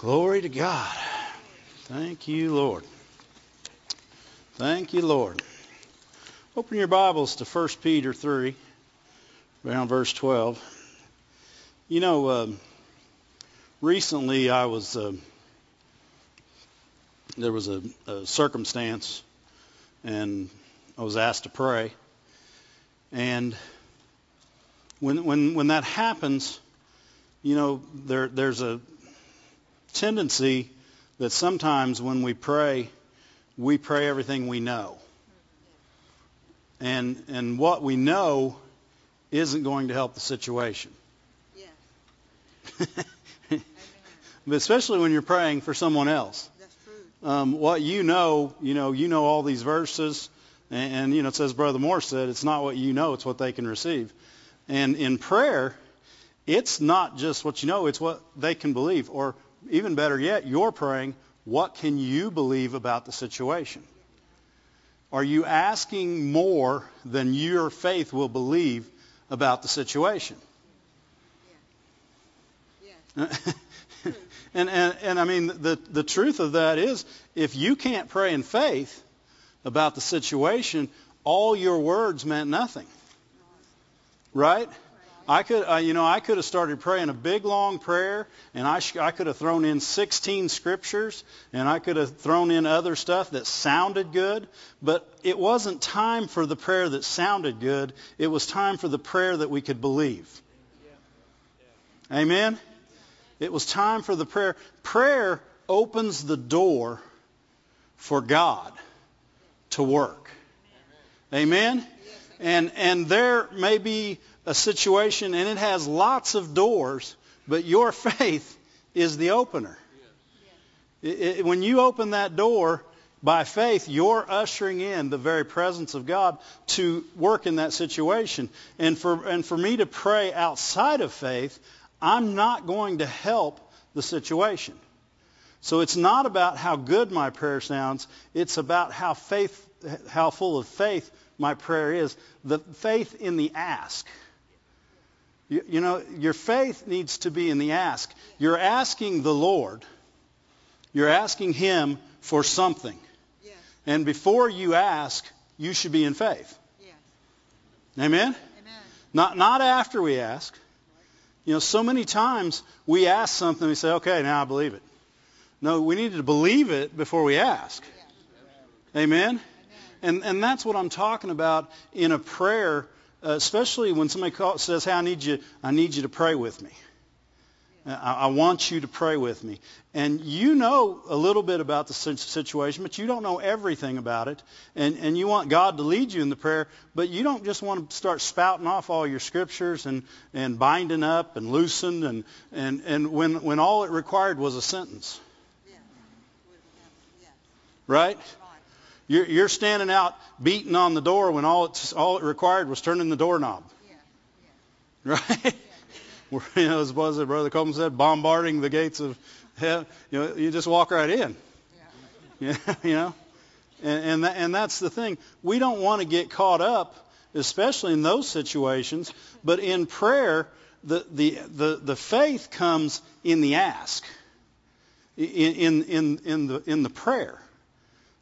Glory to God. Thank you, Lord. Thank you, Lord. Open your Bibles to 1 Peter 3, around verse 12. You know, um, recently I was, uh, there was a, a circumstance, and I was asked to pray. And when, when, when that happens, you know, there, there's a tendency that sometimes when we pray, we pray everything we know. And, and what we know isn't going to help the situation. Yes. but especially when you're praying for someone else. That's true. Um, what you know, you know, you know all these verses, and, and you know, it says Brother Moore said, it's not what you know, it's what they can receive. And in prayer, it's not just what you know, it's what they can believe. Or even better yet, you're praying, what can you believe about the situation? Are you asking more than your faith will believe about the situation? Yes. and, and, and I mean, the, the truth of that is, if you can't pray in faith about the situation, all your words meant nothing. Right? I could, uh, you know, I could have started praying a big long prayer, and I, sh- I could have thrown in 16 scriptures, and I could have thrown in other stuff that sounded good, but it wasn't time for the prayer that sounded good. It was time for the prayer that we could believe. Amen? It was time for the prayer. Prayer opens the door for God to work. Amen? And, and there may be a situation and it has lots of doors, but your faith is the opener. It, it, when you open that door by faith, you're ushering in the very presence of God to work in that situation. And for, and for me to pray outside of faith, I'm not going to help the situation. So it's not about how good my prayer sounds. It's about how faith, how full of faith my prayer is. The faith in the ask. You, you know, your faith needs to be in the ask. You're asking the Lord. You're asking Him for something. Yes. And before you ask, you should be in faith. Yes. Amen? Amen. Not, not after we ask. You know, so many times we ask something, we say, okay, now I believe it. No, we need to believe it before we ask. Amen? And, and that's what I'm talking about in a prayer, Uh, especially when somebody says, hey, I need, you, I need you to pray with me. I, I want you to pray with me. And you know a little bit about the situation, but you don't know everything about it. And, and you want God to lead you in the prayer, but you don't just want to start spouting off all your scriptures and, and binding up and loosened and, and, and when, when all it required was a sentence. Right? You're, you're standing out beating on the door when all, it's, all it required was turning the doorknob. Yes. Yes. Right? We're, you know, as was it Brother Coleman said, bombarding the gates of hell. You know, you just walk right in. Yeah. Yeah, you know, and and, that, and that's the thing. We don't want to get caught up, especially in those situations. But in prayer, the the the, the faith comes in the ask, in in in in the in the prayer.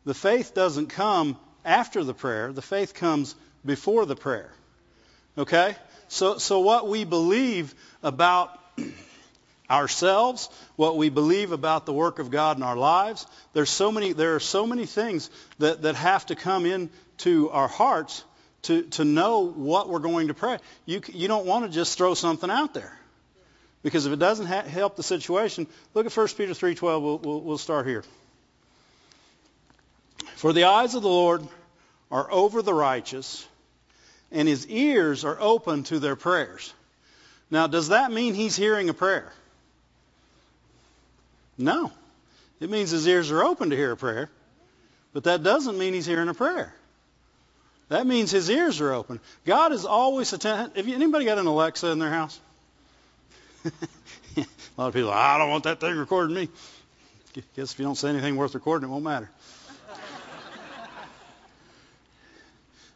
The faith doesn't come after the prayer. The faith comes before the prayer. Okay? So, so what we believe about ourselves, what we believe about the work of God in our lives, there's so many, there are so many things that, that have to come into our hearts to, to know what we're going to pray. You, you don't want to just throw something out there. Because if it doesn't ha- help the situation, look at 1 Peter 3.12. We'll, we'll, we'll start here. For the eyes of the Lord are over the righteous, and his ears are open to their prayers. Now, does that mean he's hearing a prayer? No. It means his ears are open to hear a prayer, but that doesn't mean he's hearing a prayer. That means his ears are open. God is always attentive. Have you, anybody got an Alexa in their house? a lot of people, I don't want that thing recording me. Guess if you don't say anything worth recording, it won't matter.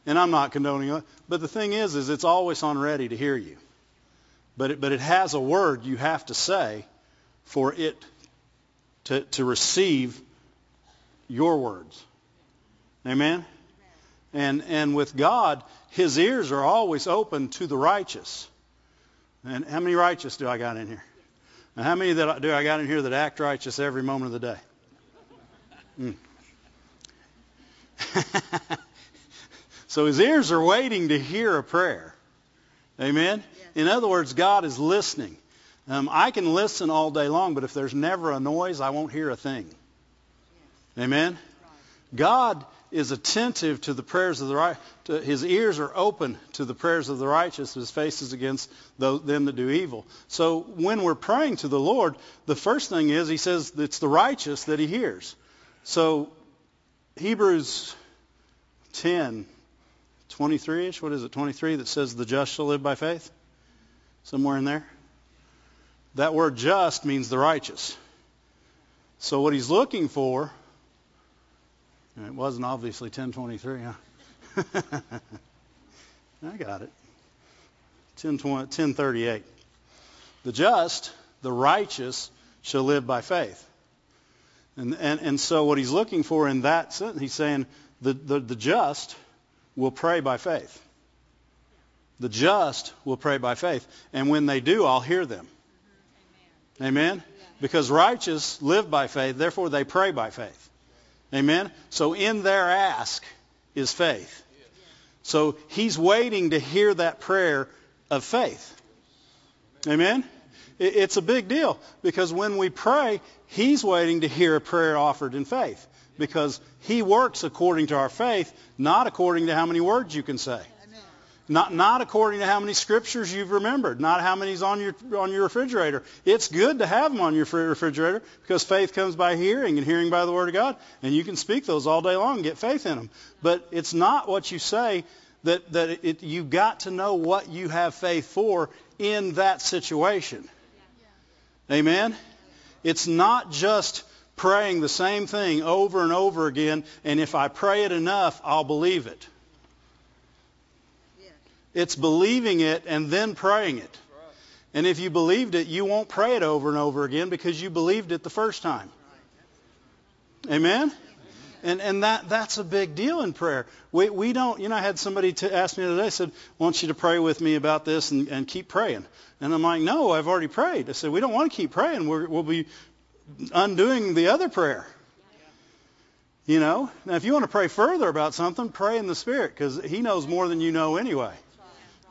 And I'm not condoning it. But the thing is, is it's always on ready to hear you. But it, but it has a word you have to say for it to, to receive your words. Amen? And, and with God, his ears are always open to the righteous. And how many righteous do I got in here? And how many that do I got in here that act righteous every moment of the day? Mm. so his ears are waiting to hear a prayer. Amen? In other words, God is listening. Um, I can listen all day long, but if there's never a noise, I won't hear a thing. Amen? God is attentive to the prayers of the right. His ears are open to the prayers of the righteous. His face is against those, them that do evil. So when we're praying to the Lord, the first thing is He says it's the righteous that He hears. So Hebrews 10, 23ish. What is it? 23 that says the just shall live by faith. Somewhere in there. That word just means the righteous. So what he's looking for it wasn't obviously 1023, huh? I got it. 1038. The just, the righteous, shall live by faith. And, and, and so what he's looking for in that sentence, he's saying the, the, the just will pray by faith. The just will pray by faith. And when they do, I'll hear them. Amen? Because righteous live by faith, therefore they pray by faith. Amen? So in their ask is faith. So he's waiting to hear that prayer of faith. Amen? It's a big deal because when we pray, he's waiting to hear a prayer offered in faith because he works according to our faith, not according to how many words you can say. Not, not according to how many scriptures you've remembered, not how many's on your, on your refrigerator. It's good to have them on your refrigerator because faith comes by hearing and hearing by the Word of God. And you can speak those all day long and get faith in them. But it's not what you say that, that it, you've got to know what you have faith for in that situation. Amen? It's not just praying the same thing over and over again, and if I pray it enough, I'll believe it. It's believing it and then praying it. And if you believed it, you won't pray it over and over again because you believed it the first time. Amen? And, and that, that's a big deal in prayer. We, we don't, you know, I had somebody to ask me today, said, I want you to pray with me about this and, and keep praying. And I'm like, no, I've already prayed. I said, we don't want to keep praying. We're, we'll be undoing the other prayer. You know? Now, if you want to pray further about something, pray in the Spirit because He knows more than you know anyway.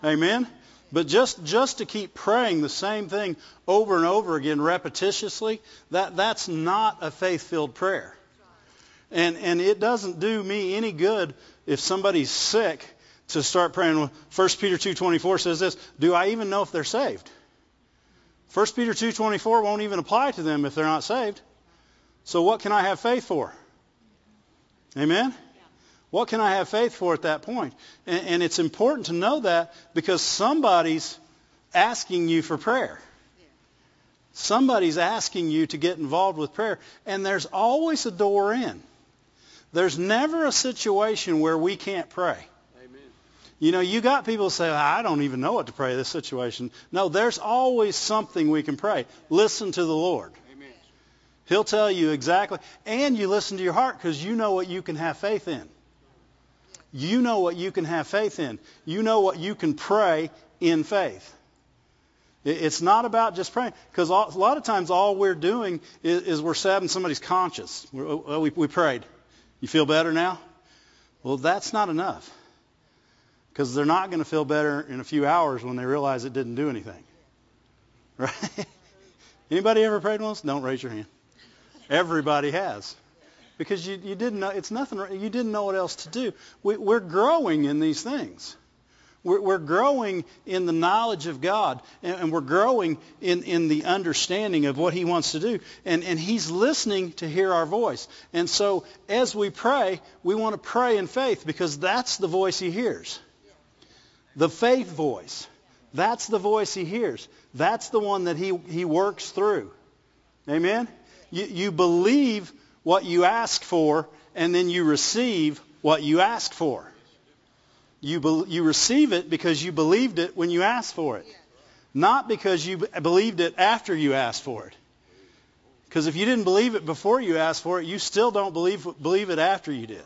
Amen? But just, just to keep praying the same thing over and over again repetitiously, that, that's not a faith-filled prayer. And, and it doesn't do me any good if somebody's sick to start praying. 1 Peter 2.24 says this, do I even know if they're saved? 1 Peter 2.24 won't even apply to them if they're not saved. So what can I have faith for? Amen? What can I have faith for at that point? And, and it's important to know that because somebody's asking you for prayer. Somebody's asking you to get involved with prayer. And there's always a door in. There's never a situation where we can't pray. You know, you got people say, I don't even know what to pray in this situation. No, there's always something we can pray. Listen to the Lord. Amen. He'll tell you exactly. And you listen to your heart because you know what you can have faith in. You know what you can have faith in. You know what you can pray in faith. It's not about just praying, because a lot of times all we're doing is, is we're sapping somebody's conscience. Oh, oh, we, we prayed. You feel better now? Well, that's not enough, because they're not going to feel better in a few hours when they realize it didn't do anything. Right? Anybody ever prayed once? Don't raise your hand. Everybody has because you, you didn't know it's nothing you didn't know what else to do we, we're growing in these things we're, growing in the knowledge of god and, and we're growing in, in the understanding of what he wants to do and, and he's listening to hear our voice and so as we pray we want to pray in faith because that's the voice he hears the faith voice that's the voice he hears that's the one that he, he works through amen you, you believe what you ask for, and then you receive what you ask for. You, be, you receive it because you believed it when you asked for it, not because you believed it after you asked for it. Because if you didn't believe it before you asked for it, you still don't believe believe it after you did.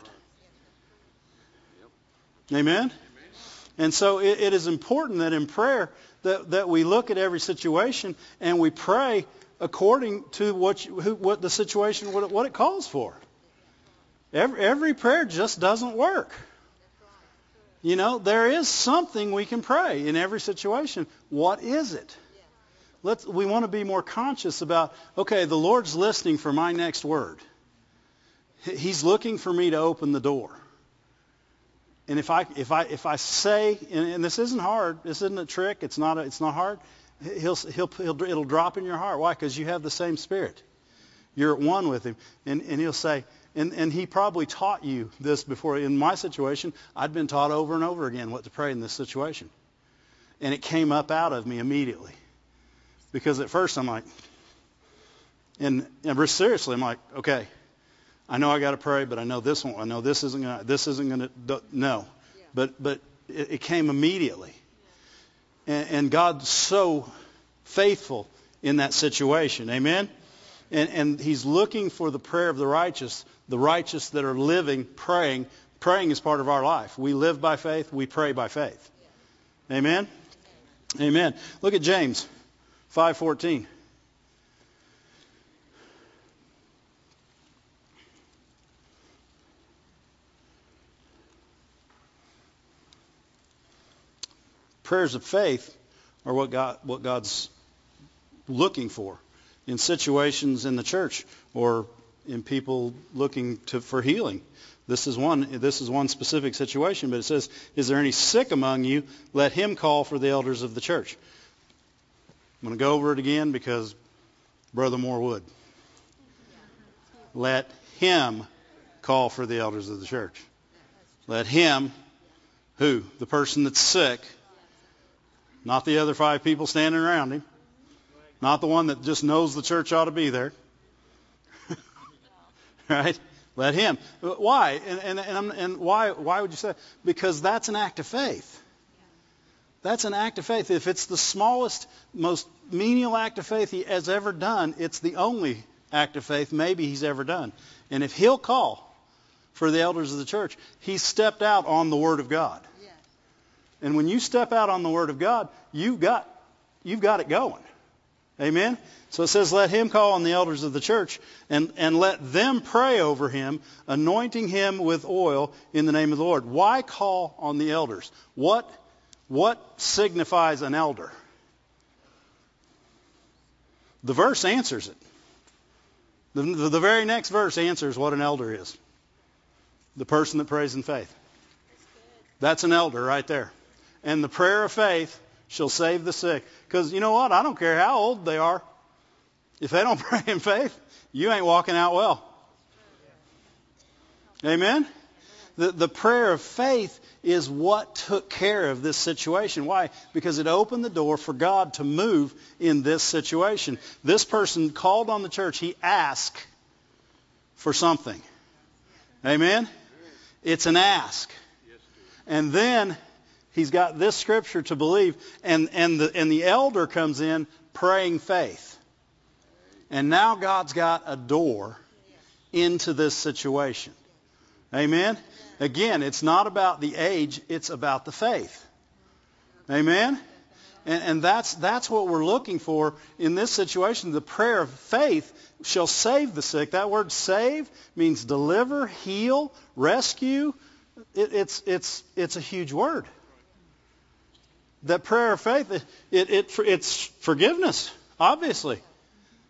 Amen. And so it, it is important that in prayer that, that we look at every situation and we pray according to what you, who, what the situation what it, what it calls for. Every, every prayer just doesn't work. You know, there is something we can pray in every situation. What is it? Let's, we want to be more conscious about, okay, the Lord's listening for my next word. He's looking for me to open the door. And if I, if I, if I say, and, and this isn't hard, this isn't a trick, it's not, a, it's not hard, he'll, he'll, he'll, it'll drop in your heart. Why? Because you have the same spirit. You're at one with him. And, and he'll say, and, and he probably taught you this before. In my situation, I'd been taught over and over again what to pray in this situation. And it came up out of me immediately. Because at first I'm like, and, and seriously, I'm like, okay, I know I got to pray, but I know this one. I know this isn't gonna. This isn't gonna. No, yeah. but but it, it, came immediately, yeah. and, and God's so faithful in that situation. Amen. And and He's looking for the prayer of the righteous the righteous that are living, praying. Praying is part of our life. We live by faith. We pray by faith. Amen? Amen. Look at James 5.14. Prayers of faith are what God what God's looking for in situations in the church or in people looking to, for healing. This is one. This is one specific situation, but it says, "Is there any sick among you? Let him call for the elders of the church." I'm going to go over it again because Brother Moore would. Let him call for the elders of the church. Let him, who? The person that's sick, not the other five people standing around him, not the one that just knows the church ought to be there. right? Let him. Why? And, and, and, why, why would you say? Because that's an act of faith. That's an act of faith. If it's the smallest, most menial act of faith he has ever done, it's the only act of faith maybe he's ever done. And if he'll call for the elders of the church, he stepped out on the Word of God. And when you step out on the Word of God, you've got, you've got it going. Amen? So it says, let him call on the elders of the church and, and let them pray over him, anointing him with oil in the name of the Lord. Why call on the elders? What, what signifies an elder? The verse answers it. The, the, the very next verse answers what an elder is. The person that prays in faith. That's an elder right there. And the prayer of faith shall save the sick. Because you know what? I don't care how old they are. If they don't pray in faith, you ain't walking out well. Amen? The, the prayer of faith is what took care of this situation. Why? Because it opened the door for God to move in this situation. This person called on the church. He asked for something. Amen? It's an ask. And then he's got this scripture to believe, and, and, the, and the elder comes in praying faith. And now God's got a door into this situation. Amen? Again, it's not about the age, it's about the faith. Amen? And, and, that's, that's what we're looking for in this situation. The prayer of faith shall save the sick. That word save means deliver, heal, rescue. It, it's, it's, it's a huge word that prayer of faith, it, it, it's forgiveness, obviously.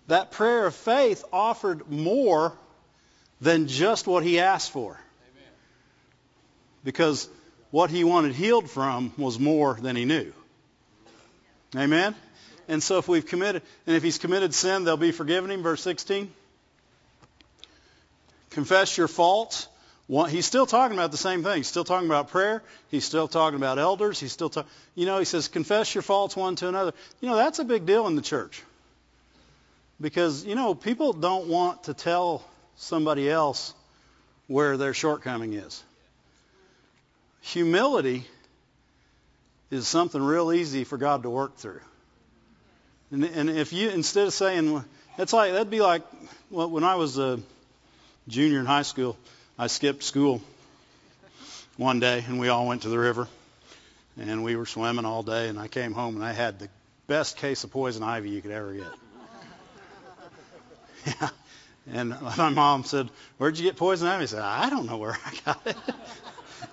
That prayer of faith offered more than just what he asked for. Because what he wanted healed from was more than he knew. Amen? And so if we've committed, and if he's committed sin, they'll be forgiven him. Verse 16. Confess your faults one, he's still talking about the same thing. He's still talking about prayer. He's still talking about elders. He's still talking, you know, he says, confess your faults one to another. You know, that's a big deal in the church. Because, you know, people don't want to tell somebody else where their shortcoming is. Humility is something real easy for God to work through. And, and if you, instead of saying, It's like that'd be like well, when I was a junior in high school, I skipped school one day, and we all went to the river, and we were swimming all day, and I came home and I had the best case of poison ivy you could ever get. Yeah. And my mom said, "Where'd you get poison ivy?" I said, "I don't know where I got it."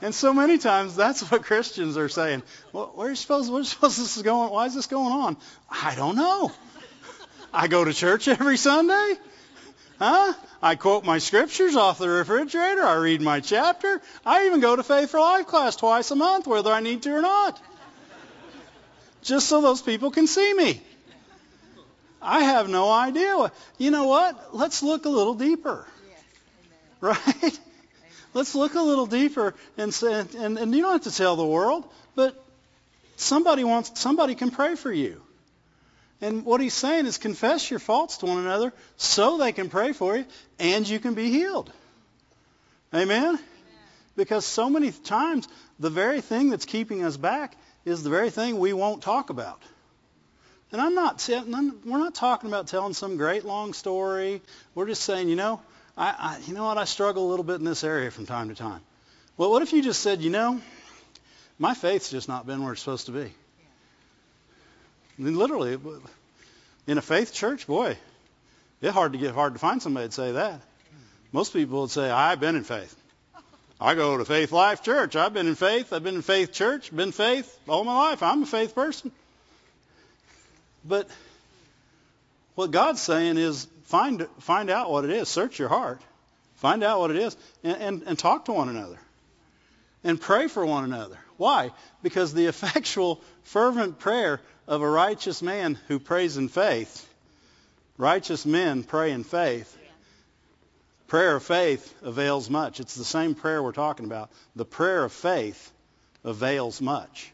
And so many times that's what Christians are saying. Well, where are you supposed? Where's supposed this is going? Why is this going on? I don't know. I go to church every Sunday. Huh? I quote my scriptures off the refrigerator. I read my chapter. I even go to Faith for Life class twice a month, whether I need to or not. Just so those people can see me. I have no idea. You know what? Let's look a little deeper. Right? Let's look a little deeper and say, and, and you don't have to tell the world, but somebody wants somebody can pray for you. And what he's saying is confess your faults to one another so they can pray for you and you can be healed. Amen? Amen? Because so many times the very thing that's keeping us back is the very thing we won't talk about. And I'm not, we're not talking about telling some great long story. We're just saying, you know, I, I, you know what, I struggle a little bit in this area from time to time. Well, what if you just said, you know, my faith's just not been where it's supposed to be. I mean, literally, in a faith church, boy, it's hard to get hard to find somebody to say that. Most people would say, I've been in faith. I go to Faith Life Church. I've been in faith. I've been in faith church. Been faith all my life. I'm a faith person. But what God's saying is find find out what it is. Search your heart. Find out what it is, and, and, and talk to one another, and pray for one another. Why? Because the effectual, fervent prayer of a righteous man who prays in faith, righteous men pray in faith. Prayer of faith avails much. It's the same prayer we're talking about. The prayer of faith avails much.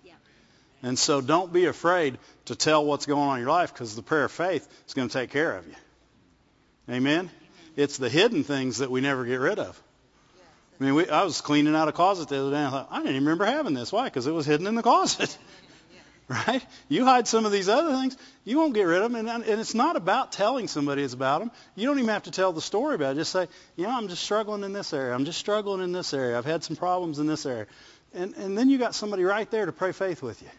And so don't be afraid to tell what's going on in your life because the prayer of faith is going to take care of you. Amen? It's the hidden things that we never get rid of. I mean, we, I was cleaning out a closet the other day. And I thought, I didn't even remember having this. Why? Because it was hidden in the closet. right? You hide some of these other things, you won't get rid of them. And, and it's not about telling somebody it's about them. You don't even have to tell the story about it. Just say, you know, I'm just struggling in this area. I'm just struggling in this area. I've had some problems in this area. And, and then you got somebody right there to pray faith with you.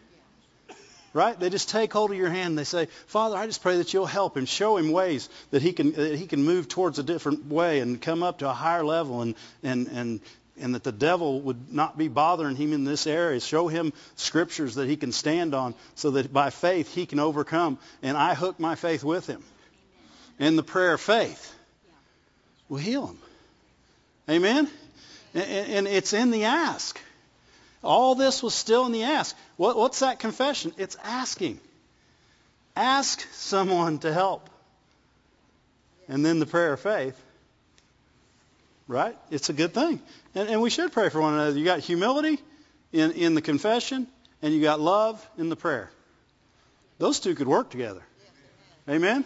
Right? They just take hold of your hand and they say, Father, I just pray that you'll help him, show him ways that he can that he can move towards a different way and come up to a higher level and and and and that the devil would not be bothering him in this area. Show him scriptures that he can stand on so that by faith he can overcome. And I hook my faith with him. And the prayer of faith will heal him. Amen? And it's in the ask. All this was still in the ask. What's that confession? It's asking. Ask someone to help. And then the prayer of faith. Right? It's a good thing. And, and we should pray for one another. You got humility in, in the confession, and you got love in the prayer. Those two could work together. Amen?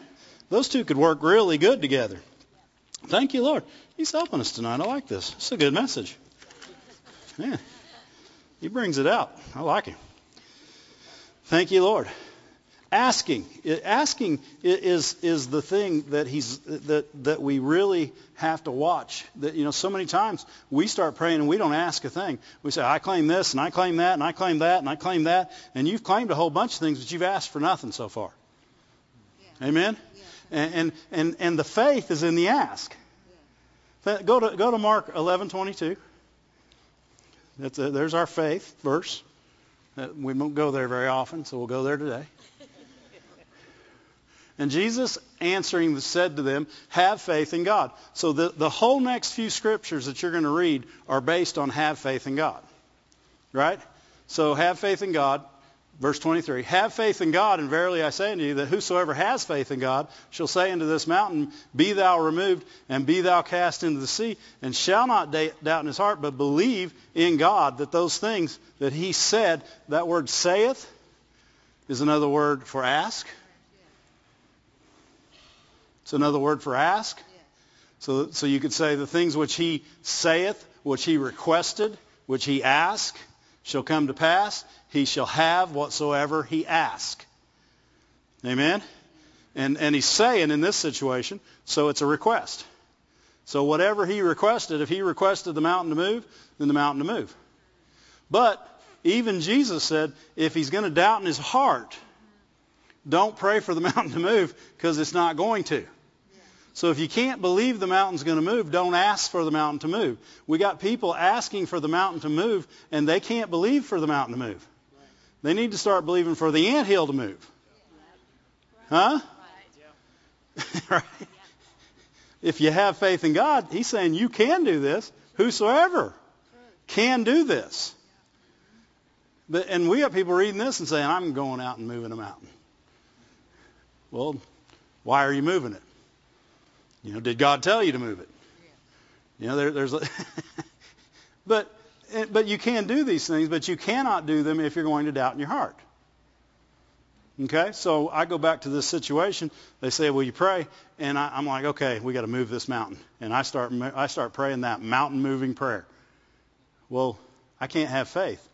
Those two could work really good together. Thank you, Lord. He's helping us tonight. I like this. It's a good message. Yeah. He brings it out. I like him. Thank you, Lord. Asking, asking is is the thing that he's that that we really have to watch. That you know, so many times we start praying and we don't ask a thing. We say, "I claim this and I claim that and I claim that and I claim that," and you've claimed a whole bunch of things, but you've asked for nothing so far. Yeah. Amen. Yeah. And, and and and the faith is in the ask. Yeah. Go to go to Mark 11:22. That's a, there's our faith verse. Uh, we won't go there very often, so we'll go there today. And Jesus answering said to them, Have faith in God. So the, the whole next few scriptures that you're going to read are based on have faith in God. Right? So have faith in God. Verse 23, Have faith in God, and verily I say unto you that whosoever has faith in God shall say unto this mountain, Be thou removed, and be thou cast into the sea, and shall not doubt in his heart, but believe in God that those things that he said, that word saith, is another word for ask. It's another word for ask. So, so you could say the things which he saith, which he requested, which he asked, shall come to pass. He shall have whatsoever he ask. Amen? And, and he's saying in this situation, so it's a request. So whatever he requested, if he requested the mountain to move, then the mountain to move. But even Jesus said, if he's going to doubt in his heart, don't pray for the mountain to move because it's not going to. So if you can't believe the mountain's going to move, don't ask for the mountain to move. We got people asking for the mountain to move, and they can't believe for the mountain to move. They need to start believing for the ant hill to move. Huh? right? If you have faith in God, He's saying you can do this. Whosoever can do this. But, and we have people reading this and saying, I'm going out and moving a mountain. Well, why are you moving it? You know, did God tell you to move it? You know, there, there's, a but eh, but you can do these things, but you cannot do them if you're going to doubt in your heart. Okay, so I go back to this situation. They say, "Will you pray?" And I, I'm like, "Okay, we got to move this mountain." And I start I start praying that mountain moving prayer. Well, I can't have faith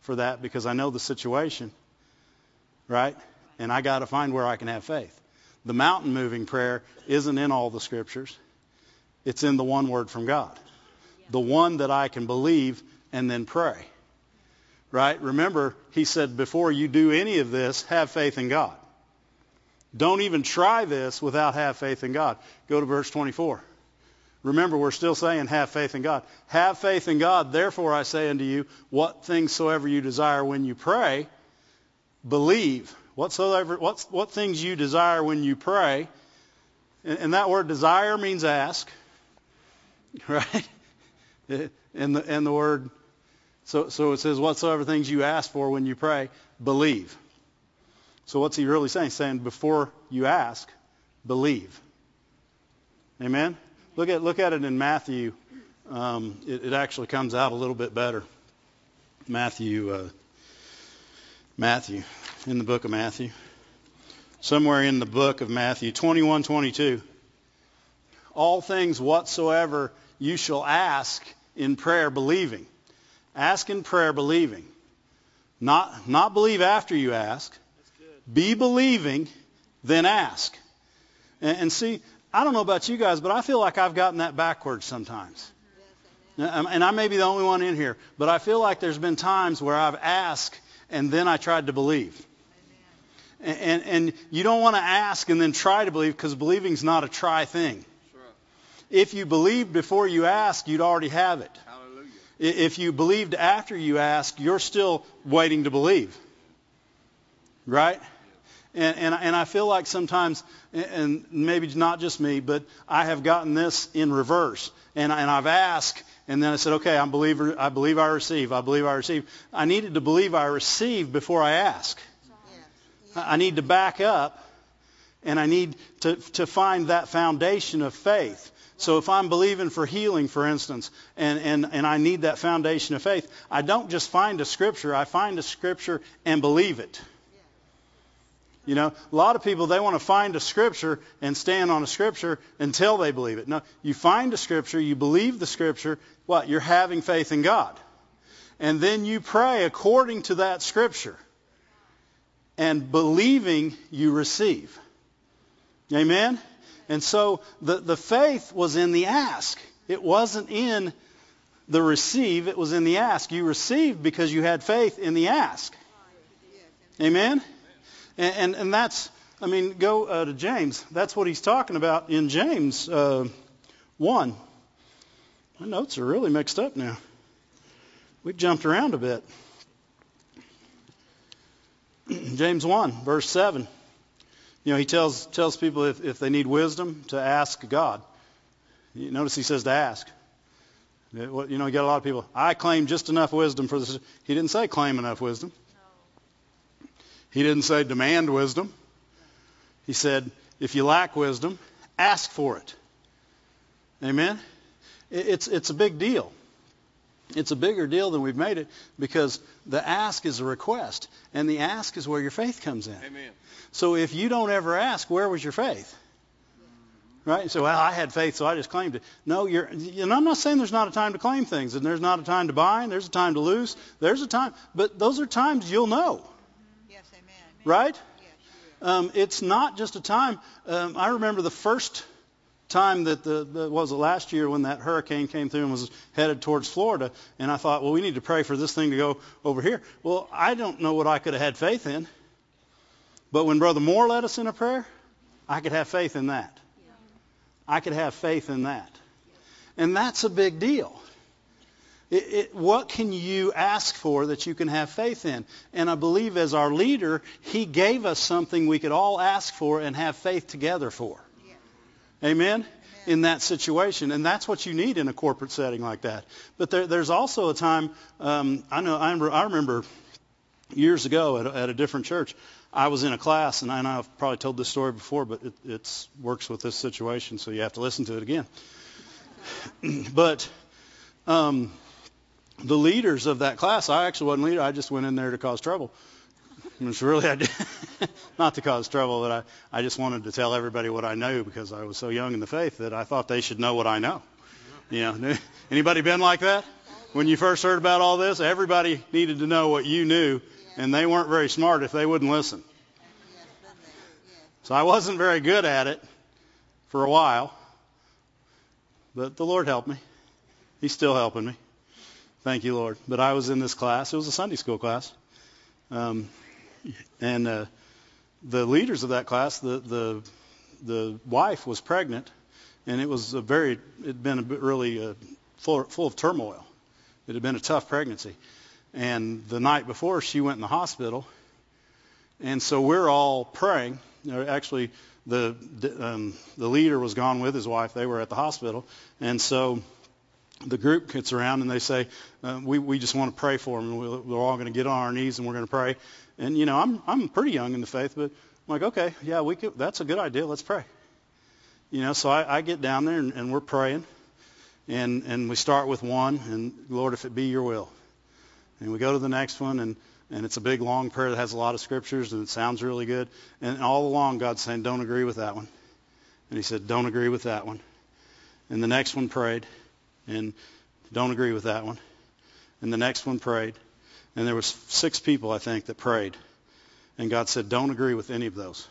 for that because I know the situation, right? And I got to find where I can have faith. The mountain moving prayer isn't in all the scriptures. It's in the one word from God. The one that I can believe and then pray. Right? Remember, he said, before you do any of this, have faith in God. Don't even try this without have faith in God. Go to verse 24. Remember, we're still saying have faith in God. Have faith in God. Therefore, I say unto you, what things soever you desire when you pray, believe whatsoever, what, what things you desire when you pray. And, and that word desire means ask, right? And the, and the word, so, so it says, whatsoever things you ask for when you pray, believe. So what's he really saying? Saying before you ask, believe. Amen? Look at, look at it in Matthew. Um, it, it, actually comes out a little bit better. Matthew, uh, Matthew in the book of Matthew. Somewhere in the book of Matthew, 21, 22. All things whatsoever you shall ask in prayer, believing. Ask in prayer, believing. Not, not believe after you ask. Be believing, then ask. And, and see, I don't know about you guys, but I feel like I've gotten that backwards sometimes. And I may be the only one in here, but I feel like there's been times where I've asked and then I tried to believe. And, and you don't want to ask and then try to believe because believing is not a try thing. If you believed before you ask, you'd already have it. Hallelujah. If you believed after you ask, you're still waiting to believe. Right? And, and, and I feel like sometimes, and maybe not just me, but I have gotten this in reverse. And, and I've asked, and then I said, okay, I believe, I believe I receive. I believe I receive. I needed to believe I receive before I ask. I need to back up and I need to, to find that foundation of faith. So if I'm believing for healing, for instance, and, and, and I need that foundation of faith, I don't just find a scripture, I find a scripture and believe it. You know, a lot of people, they want to find a scripture and stand on a scripture until they believe it. No, you find a scripture, you believe the scripture, what? You're having faith in God. And then you pray according to that scripture and believing you receive. Amen? And so the, the faith was in the ask. It wasn't in the receive, it was in the ask. You received because you had faith in the ask. Amen? And, and, and that's, I mean, go uh, to James. That's what he's talking about in James uh, 1. My notes are really mixed up now. We've jumped around a bit. James 1, verse 7. You know, he tells, tells people if, if they need wisdom to ask God. You notice he says to ask. You know, you get a lot of people, I claim just enough wisdom for this. He didn't say claim enough wisdom. He didn't say demand wisdom. He said, if you lack wisdom, ask for it. Amen? It's, it's a big deal. It's a bigger deal than we've made it because the ask is a request, and the ask is where your faith comes in. Amen. So if you don't ever ask, where was your faith? Right? So well, I had faith, so I just claimed it. No, you're. And I'm not saying there's not a time to claim things, and there's not a time to buy, and there's a time to lose. There's a time, but those are times you'll know. Yes, amen. Right? Yes, um, it's not just a time. Um, I remember the first time that the, the was it last year when that hurricane came through and was headed towards Florida, and I thought, well, we need to pray for this thing to go over here. Well, I don't know what I could have had faith in, but when Brother Moore led us in a prayer, I could have faith in that. I could have faith in that, and that's a big deal. It, it, what can you ask for that you can have faith in? And I believe as our leader, he gave us something we could all ask for and have faith together for. Amen? In that situation. And that's what you need in a corporate setting like that. But there, there's also a time, um, I know, I remember, I remember years ago at, at a different church, I was in a class, and I know I've probably told this story before, but it it's, works with this situation, so you have to listen to it again. but um, the leaders of that class, I actually wasn't leader. I just went in there to cause trouble. It's really I did, not to cause trouble, but I, I just wanted to tell everybody what I knew because I was so young in the faith that I thought they should know what I know. You know, anybody been like that? When you first heard about all this, everybody needed to know what you knew, and they weren't very smart if they wouldn't listen. So I wasn't very good at it for a while, but the Lord helped me. He's still helping me. Thank you, Lord. But I was in this class. It was a Sunday school class. Um, and uh, the leaders of that class, the, the, the wife was pregnant, and it was a very, it had been a bit really uh, full, full of turmoil. It had been a tough pregnancy. And the night before, she went in the hospital. And so we're all praying. Actually, the um, the leader was gone with his wife. They were at the hospital, and so the group gets around and they say, uh, we, we just want to pray for him. We're all going to get on our knees and we're going to pray. And, you know, I'm, I'm pretty young in the faith, but I'm like, okay, yeah, we could, that's a good idea. Let's pray. You know, so I, I get down there and, and we're praying. And, and we start with one, and Lord, if it be your will. And we go to the next one, and, and it's a big, long prayer that has a lot of scriptures, and it sounds really good. And all along, God's saying, don't agree with that one. And he said, don't agree with that one. And the next one prayed and don't agree with that one. And the next one prayed, and there was six people I think that prayed, and God said, "Don't agree with any of those."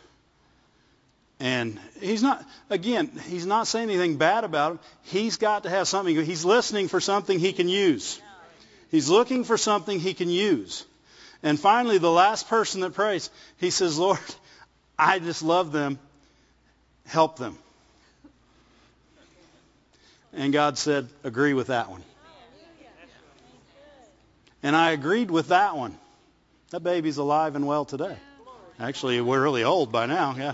And he's not, again, he's not saying anything bad about him. He's got to have something. He's listening for something he can use. He's looking for something he can use. And finally, the last person that prays, he says, Lord, I just love them. Help them. And God said, agree with that one. And I agreed with that one. That baby's alive and well today. Actually, we're really old by now, yeah.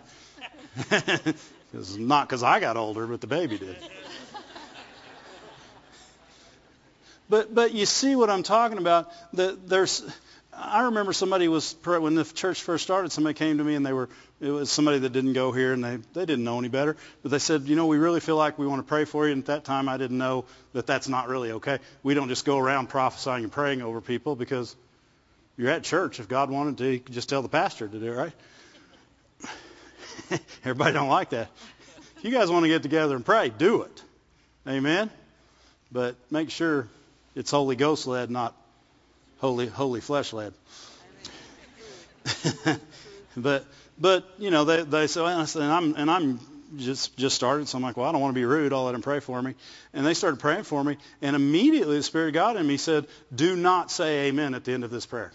it's not because I got older, but the baby did. But but you see what I'm talking about. That there's I remember somebody was when the church first started. Somebody came to me and they were it was somebody that didn't go here and they they didn't know any better. But they said, you know, we really feel like we want to pray for you. And at that time, I didn't know that that's not really okay. We don't just go around prophesying and praying over people because you're at church. If God wanted to, He could just tell the pastor to do it, right? Everybody don't like that. If you guys want to get together and pray, do it. Amen. But make sure it's Holy Ghost led, not holy holy flesh lad. but but you know they they say and I'm and I'm just just started so I'm like well I don't want to be rude I'll let them pray for me and they started praying for me and immediately the spirit of God in me said do not say amen at the end of this prayer.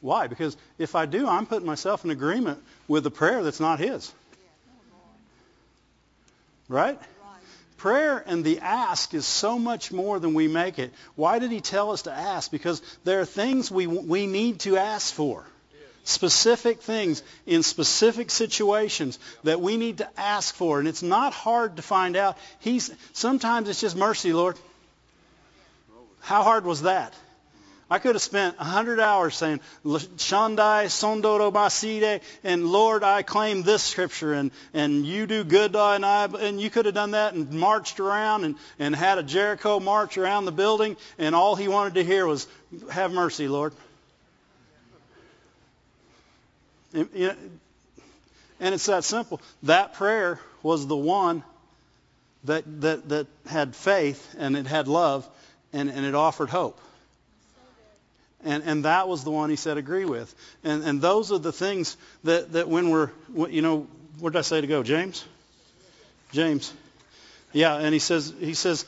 Why? Because if I do I'm putting myself in agreement with the prayer that's not his. Right? Prayer and the ask is so much more than we make it. Why did he tell us to ask? Because there are things we, we need to ask for. Specific things in specific situations that we need to ask for. And it's not hard to find out. He's, sometimes it's just mercy, Lord. How hard was that? I could have spent a hundred hours saying, Shandai Sondoro Maside, and Lord, I claim this scripture, and, and you do good, and I, and you could have done that and marched around and, and had a Jericho march around the building, and all he wanted to hear was, have mercy, Lord. And, and it's that simple. That prayer was the one that, that, that had faith, and it had love, and, and it offered hope. And, and that was the one he said agree with. And, and those are the things that, that when we're, you know, where did I say to go? James? James. Yeah, and he says, he says,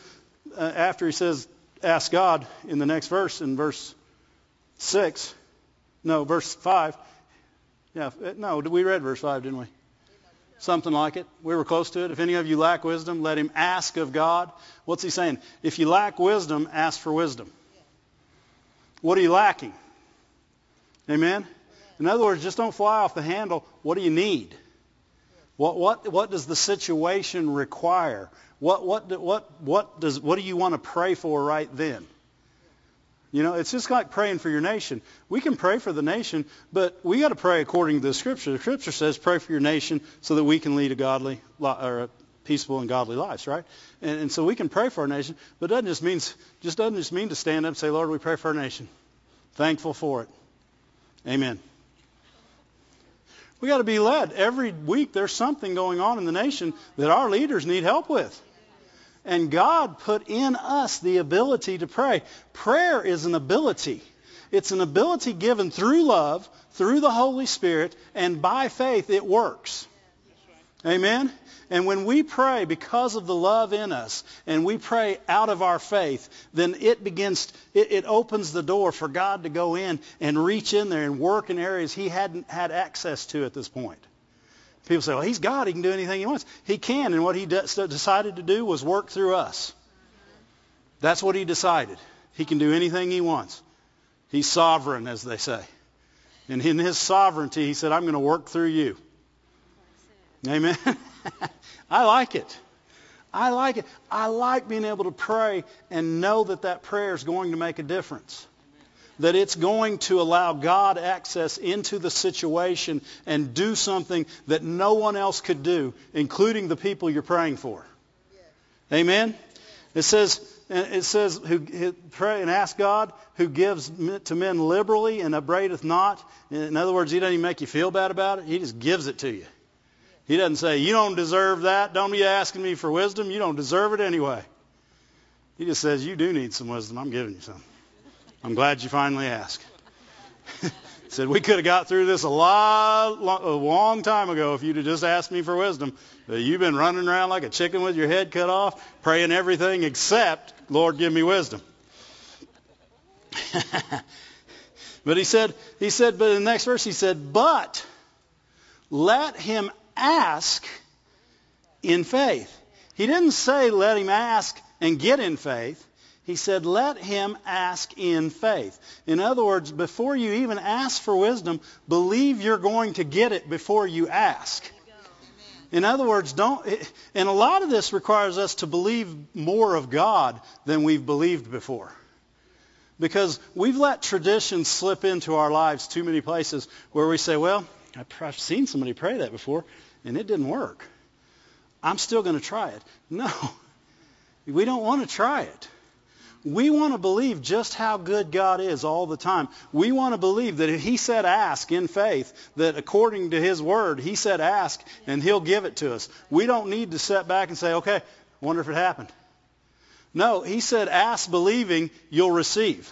uh, after he says, ask God in the next verse, in verse 6, no, verse 5. Yeah, no, we read verse 5, didn't we? Something like it. We were close to it. If any of you lack wisdom, let him ask of God. What's he saying? If you lack wisdom, ask for wisdom. What are you lacking? Amen? In other words, just don't fly off the handle. What do you need? What, what, what does the situation require? What, what, what, what, does, what do you want to pray for right then? You know, it's just like praying for your nation. We can pray for the nation, but we got to pray according to the Scripture. The Scripture says, "Pray for your nation so that we can lead a godly or a peaceful and godly lives." Right? And, and so we can pray for our nation, but doesn't just means just doesn't just mean to stand up and say, "Lord, we pray for our nation." Thankful for it. Amen. We got to be led. Every week there's something going on in the nation that our leaders need help with. And God put in us the ability to pray. Prayer is an ability. It's an ability given through love, through the Holy Spirit, and by faith it works. Amen? And when we pray because of the love in us, and we pray out of our faith, then it begins, it, it, opens the door for God to go in and reach in there and work in areas he hadn't had access to at this point. People say, well, he's God. He can do anything he wants. He can. And what he de- decided to do was work through us. That's what he decided. He can do anything he wants. He's sovereign, as they say. And in his sovereignty, he said, I'm going to work through you. Amen. I like it. I like it. I like being able to pray and know that that prayer is going to make a difference that it's going to allow God access into the situation and do something that no one else could do, including the people you're praying for. Amen? It says, it says, who, pray and ask God who gives to men liberally and upbraideth not. In other words, he doesn't even make you feel bad about it. He just gives it to you. He doesn't say, you don't deserve that. Don't be asking me for wisdom. You don't deserve it anyway. He just says, you do need some wisdom. I'm giving you some. I'm glad you finally asked. Said we could have got through this a lot, a long time ago if you'd have just asked me for wisdom. You've been running around like a chicken with your head cut off, praying everything except, Lord, give me wisdom. but he said, he said, but in the next verse he said, but let him ask in faith. He didn't say let him ask and get in faith. He said, let him ask in faith. In other words, before you even ask for wisdom, believe you're going to get it before you ask. In other words, don't, and a lot of this requires us to believe more of God than we've believed before. Because we've let tradition slip into our lives too many places where we say, well, I've seen somebody pray that before and it didn't work. I'm still going to try it. No, we don't want to try it. We want to believe just how good God is all the time. We want to believe that if He said ask in faith, that according to His word, He said ask and He'll give it to us. We don't need to sit back and say, okay, wonder if it happened. No, He said ask believing, you'll receive.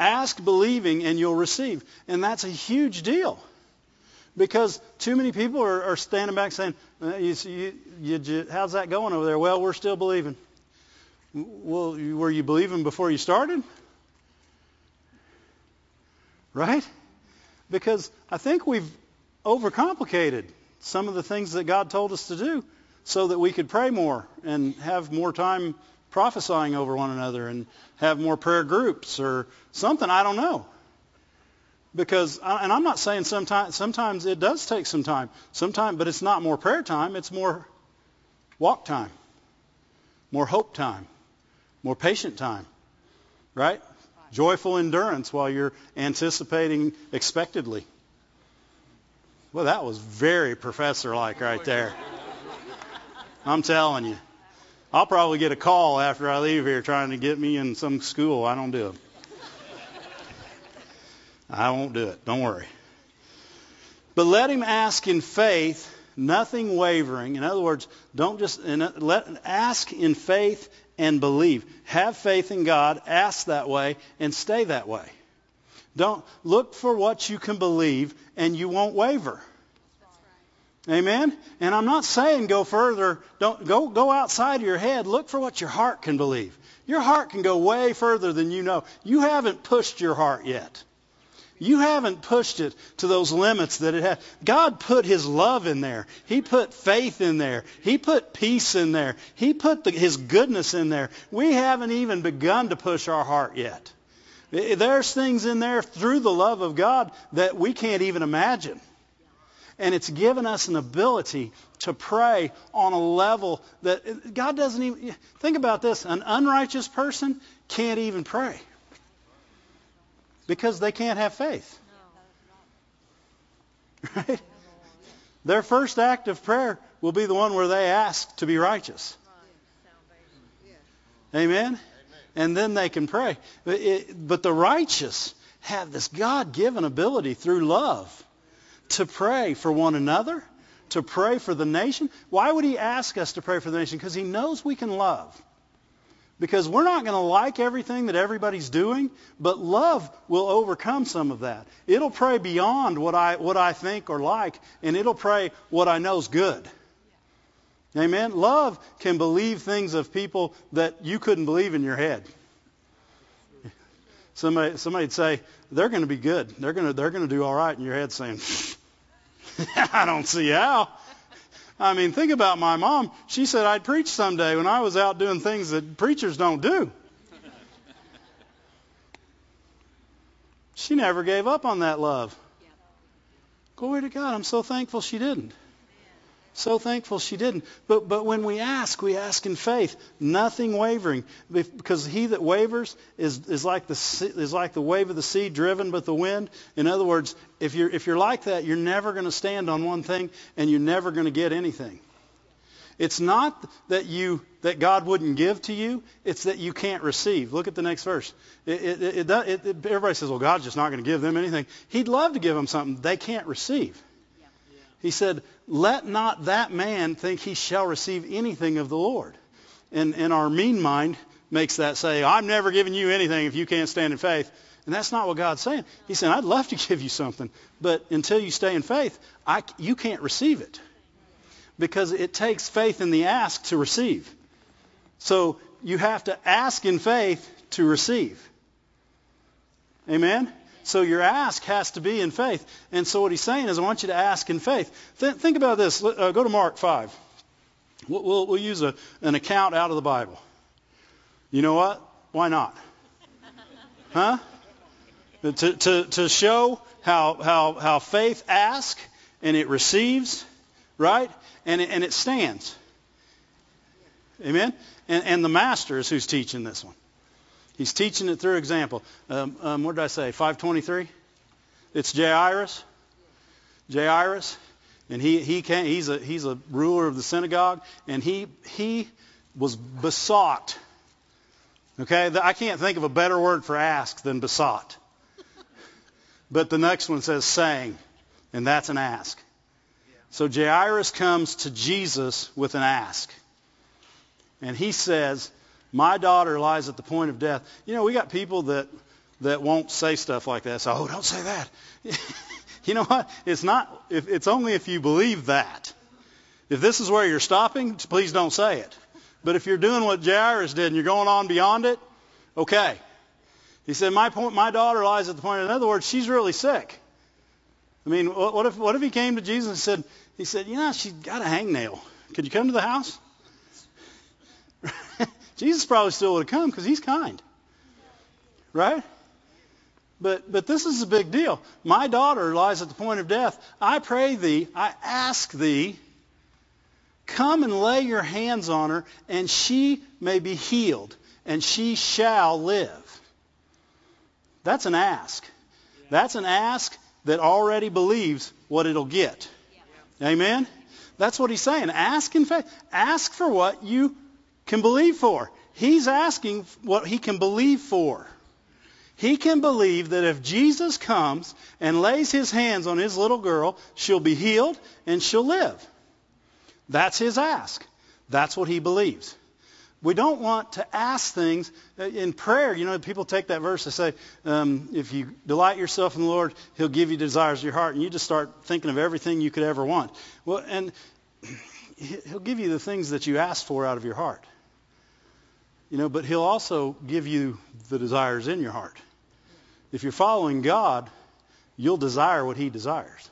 Ask believing and you'll receive. And that's a huge deal. Because too many people are, are standing back saying, you, you, you, how's that going over there? Well, we're still believing. Well, were you believing before you started? Right? Because I think we've overcomplicated some of the things that God told us to do so that we could pray more and have more time prophesying over one another and have more prayer groups or something. I don't know. Because, and I'm not saying sometimes, sometimes it does take some time. Sometimes, but it's not more prayer time. It's more walk time, more hope time more patient time, right? Joyful endurance while you're anticipating expectedly. Well, that was very professor-like right there. I'm telling you. I'll probably get a call after I leave here trying to get me in some school. I don't do it. I won't do it. Don't worry. But let him ask in faith, nothing wavering. In other words, don't just let ask in faith and believe. Have faith in God, ask that way, and stay that way. Don't look for what you can believe, and you won't waver. Amen. And I'm not saying go further. Don't go go outside of your head. Look for what your heart can believe. Your heart can go way further than you know. You haven't pushed your heart yet. You haven't pushed it to those limits that it had. God put His love in there. He put faith in there. He put peace in there. He put the, His goodness in there. We haven't even begun to push our heart yet. There's things in there through the love of God that we can't even imagine. And it's given us an ability to pray on a level that God doesn't even. Think about this an unrighteous person can't even pray because they can't have faith. Right? Their first act of prayer will be the one where they ask to be righteous. Amen? And then they can pray. But, but the righteous have this God given ability through love to pray for one another, to pray for the nation. Why would he ask us to pray for the nation? Because he knows we can love. Because we're not going to like everything that everybody's doing, but love will overcome some of that. It'll pray beyond what I, what I think or like, and it'll pray what I know is good. Amen? Love can believe things of people that you couldn't believe in your head. Somebody, somebody'd say, they're going to be good. They're going to, they're going to do all right. And your head saying, I don't see how. I mean, think about my mom. She said I'd preach someday when I was out doing things that preachers don't do. She never gave up on that love. Glory to God. I'm so thankful she didn't. So thankful she didn't. But, but when we ask, we ask in faith, nothing wavering. Because he that wavers is, is, like the, is like the wave of the sea driven by the wind. In other words, if you're, if you're like that, you're never going to stand on one thing and you're never going to get anything. It's not that you that God wouldn't give to you; it's that you can't receive. Look at the next verse. It, it, it, everybody says, "Well, God's just not going to give them anything." He'd love to give them something they can't receive. He said, let not that man think he shall receive anything of the Lord. And, and our mean mind makes that say, I'm never giving you anything if you can't stand in faith. And that's not what God's saying. He's saying, I'd love to give you something, but until you stay in faith, I, you can't receive it. Because it takes faith in the ask to receive. So you have to ask in faith to receive. Amen? So your ask has to be in faith. And so what he's saying is, I want you to ask in faith. Th- think about this. Uh, go to Mark 5. We'll, we'll, we'll use a, an account out of the Bible. You know what? Why not? Huh? To, to, to show how, how, how faith asks and it receives, right? And it, and it stands. Amen? And, and the master is who's teaching this one. He's teaching it through example. Um, um, what did I say? 523? It's Jairus. Jairus. And he, he can, he's, a, he's a ruler of the synagogue. And he, he was besought. Okay? I can't think of a better word for ask than besought. But the next one says saying, And that's an ask. So Jairus comes to Jesus with an ask. And he says, my daughter lies at the point of death. You know, we got people that that won't say stuff like that. So, oh, don't say that. you know what? It's not. If, it's only if you believe that. If this is where you're stopping, please don't say it. But if you're doing what Jairus did and you're going on beyond it, okay. He said, my point, my daughter lies at the point. In other words, she's really sick. I mean, what if what if he came to Jesus and said, he said, you know, she's got a hangnail. Could you come to the house? Jesus probably still would have come because he's kind. Right? But, but this is a big deal. My daughter lies at the point of death. I pray thee, I ask thee, come and lay your hands on her, and she may be healed, and she shall live. That's an ask. That's an ask that already believes what it'll get. Amen? That's what he's saying. Ask in faith. Ask for what you can believe for. He's asking what he can believe for. He can believe that if Jesus comes and lays his hands on his little girl, she'll be healed and she'll live. That's his ask. That's what he believes. We don't want to ask things uh, in prayer. You know, people take that verse and say, um, if you delight yourself in the Lord, he'll give you desires of your heart. And you just start thinking of everything you could ever want. Well, and he'll give you the things that you asked for out of your heart. You know, but he'll also give you the desires in your heart. If you're following God, you'll desire what he desires.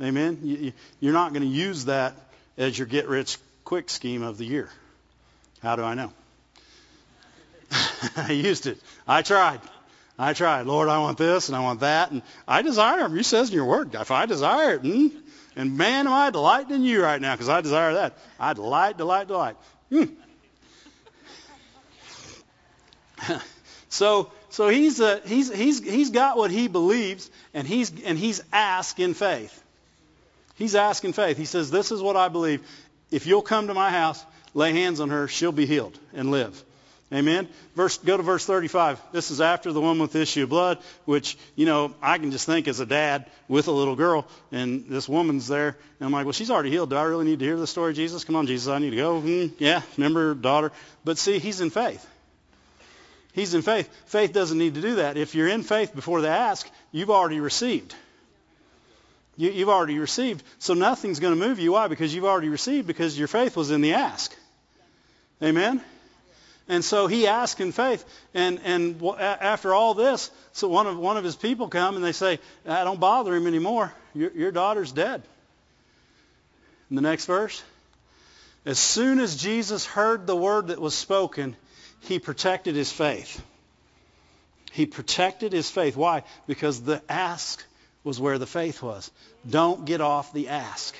Amen? You're not going to use that as your get rich quick scheme of the year. How do I know? I used it. I tried. I tried. Lord, I want this and I want that. And I desire them. You says in your word, if I desire it, mm, and man, am I delighting in you right now because I desire that. I delight, delight, delight. Mm. so, so he's, uh, he's, he's, he's got what he believes, and he's, and he's asked in faith. He's asking faith. He says, This is what I believe. If you'll come to my house, lay hands on her, she'll be healed and live. Amen. Verse, go to verse 35. This is after the woman with the issue of blood, which, you know, I can just think as a dad with a little girl, and this woman's there, and I'm like, well, she's already healed. Do I really need to hear the story, Jesus? Come on, Jesus, I need to go. Mm, yeah, remember, daughter. But see, he's in faith. He's in faith. Faith doesn't need to do that. If you're in faith before they ask, you've already received. You, you've already received. So nothing's going to move you. Why? Because you've already received because your faith was in the ask. Amen? And so he asked in faith. And, and after all this, so one of, one of his people come and they say, I don't bother him anymore. Your, your daughter's dead. In the next verse. As soon as Jesus heard the word that was spoken, he protected his faith. He protected his faith. Why? Because the ask was where the faith was. Don't get off the ask.